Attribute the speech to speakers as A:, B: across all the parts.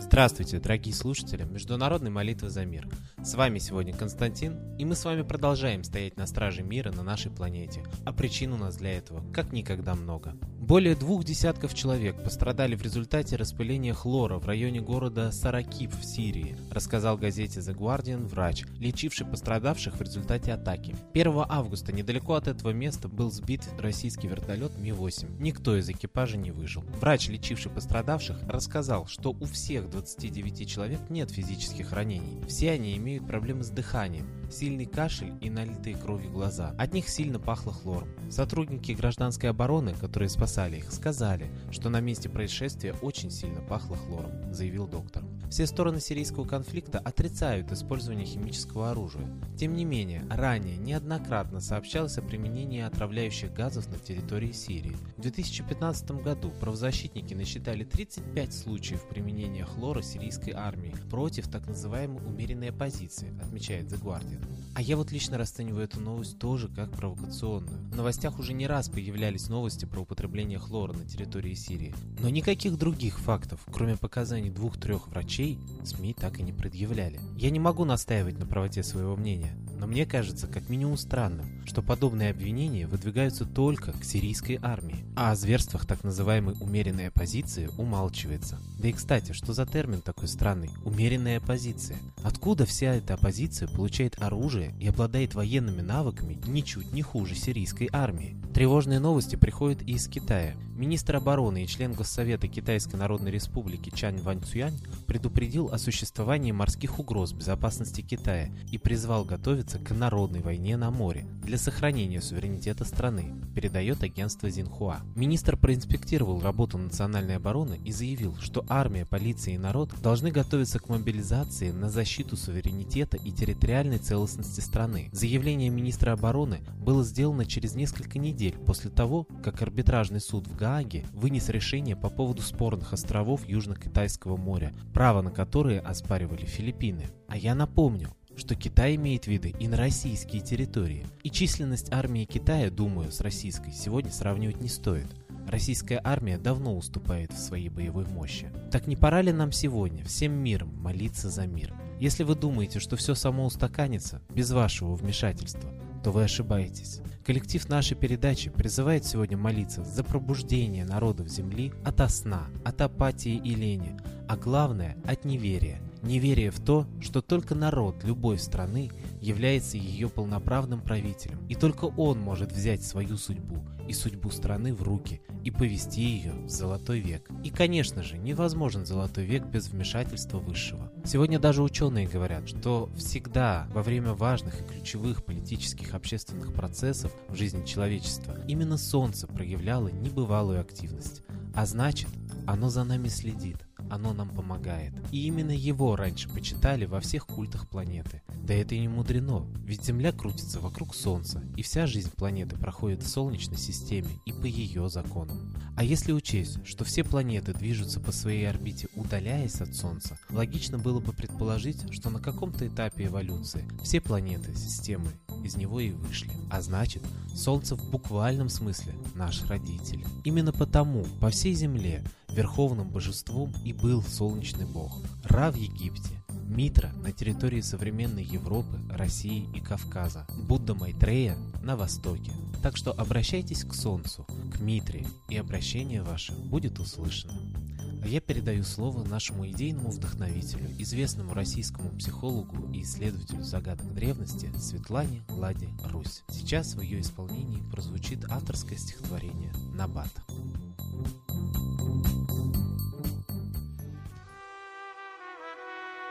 A: Здравствуйте, дорогие слушатели Международной молитвы за мир. С вами сегодня Константин, и мы с вами продолжаем стоять на страже мира на нашей планете, а причин у нас для этого как никогда много. Более двух десятков человек пострадали в результате распыления хлора в районе города Саракип в Сирии, рассказал газете The Guardian врач, лечивший пострадавших в результате атаки. 1 августа недалеко от этого места был сбит российский вертолет Ми-8. Никто из экипажа не выжил. Врач, лечивший пострадавших, рассказал, что у всех 29 человек нет физических ранений. Все они имеют проблемы с дыханием, сильный кашель и налитые кровью глаза. От них сильно пахло хлором. Сотрудники гражданской обороны, которые спасали их, сказали, что на месте происшествия очень сильно пахло хлором, заявил доктор. Все стороны сирийского конфликта отрицают использование химического оружия. Тем не менее, ранее неоднократно сообщалось о применении отравляющих газов на территории Сирии. В 2015 году правозащитники насчитали 35 случаев применения хлора сирийской армии против так называемой умеренной оппозиции, отмечает The Guardian. А я вот лично расцениваю эту новость тоже как провокационную. В новостях уже не раз появлялись новости про употребление хлора на территории Сирии. Но никаких других фактов, кроме показаний двух-трех врачей, СМИ так и не предъявляли. Я не могу настаивать на правоте своего мнения, но мне кажется как минимум странным, что подобные обвинения выдвигаются только к сирийской армии, а о зверствах так называемой умеренной оппозиции умалчивается. Да и кстати, что за термин такой странный «умеренная оппозиция»? Откуда вся эта оппозиция получает оружие и обладает военными навыками ничуть не хуже сирийской армии? Тревожные новости приходят и из Китая. Министр обороны и член Госсовета Китайской Народной Республики Чан Вань Цюянь предупредил о существовании морских угроз безопасности Китая и призвал готовиться к народной войне на море для сохранения суверенитета страны, передает агентство Зинхуа. Министр проинспектировал работу национальной обороны и заявил, что армия, полиция и народ должны готовиться к мобилизации на защиту суверенитета и территориальной целостности страны. Заявление министра обороны было сделано через несколько недель после того, как арбитражный суд в Гааге вынес решение по поводу спорных островов Южно-Китайского моря, право на которые оспаривали Филиппины. А я напомню, что Китай имеет виды и на российские территории. И численность армии Китая, думаю, с российской сегодня сравнивать не стоит. Российская армия давно уступает в своей боевой мощи. Так не пора ли нам сегодня всем миром молиться за мир? Если вы думаете, что все само устаканится без вашего вмешательства, то вы ошибаетесь. Коллектив нашей передачи призывает сегодня молиться за пробуждение народов Земли от сна, от апатии и лени, а главное – от неверия. Неверие в то, что только народ любой страны является ее полноправным правителем, и только он может взять свою судьбу и судьбу страны в руки и повести ее в золотой век. И, конечно же, невозможен золотой век без вмешательства высшего. Сегодня даже ученые говорят, что всегда во время важных и ключевых политических общественных процессов в жизни человечества именно Солнце проявляло небывалую активность. А значит, оно за нами следит оно нам помогает. И именно его раньше почитали во всех культах планеты. Да это и не мудрено, ведь Земля крутится вокруг Солнца, и вся жизнь планеты проходит в Солнечной системе и по ее законам. А если учесть, что все планеты движутся по своей орбите, удаляясь от Солнца, логично было бы предположить, что на каком-то этапе эволюции все планеты системы из него и вышли. А значит, Солнце в буквальном смысле наш родитель. Именно потому по всей Земле верховным божеством и был солнечный бог. Ра в Египте, Митра на территории современной Европы, России и Кавказа, Будда Майтрея на востоке. Так что обращайтесь к Солнцу, к Митре, и обращение ваше будет услышано. А я передаю слово нашему идейному вдохновителю, известному российскому психологу и исследователю загадок древности Светлане Ладе Русь. Сейчас в ее исполнении прозвучит авторское стихотворение «Набат».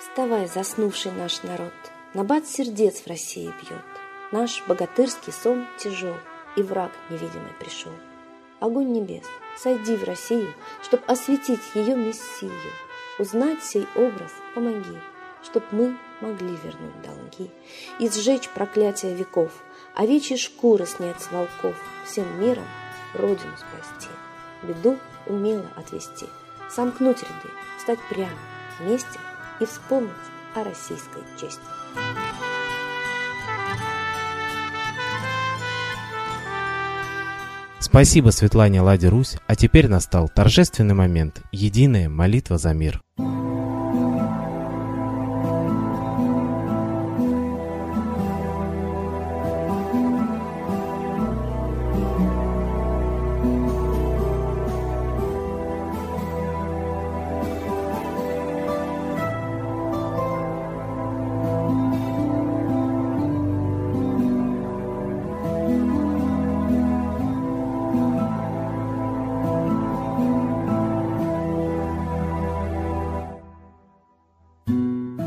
B: Вставай, заснувший наш народ, Набат сердец в России бьет. Наш богатырский сон тяжел, И враг невидимый пришел. Огонь небес, сойди в Россию, Чтоб осветить ее мессию. Узнать сей образ помоги, Чтоб мы могли вернуть долги И сжечь проклятие веков, Овечьи шкуры снять с волков, Всем миром родину спасти, Беду умело отвести, Сомкнуть ряды, встать прямо вместе и вспомнить о российской чести.
A: Спасибо Светлане Ладе Русь, а теперь настал торжественный момент – единая молитва за мир.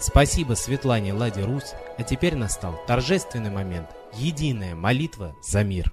A: Спасибо Светлане Ладе Русь, а теперь настал торжественный момент – единая молитва за мир.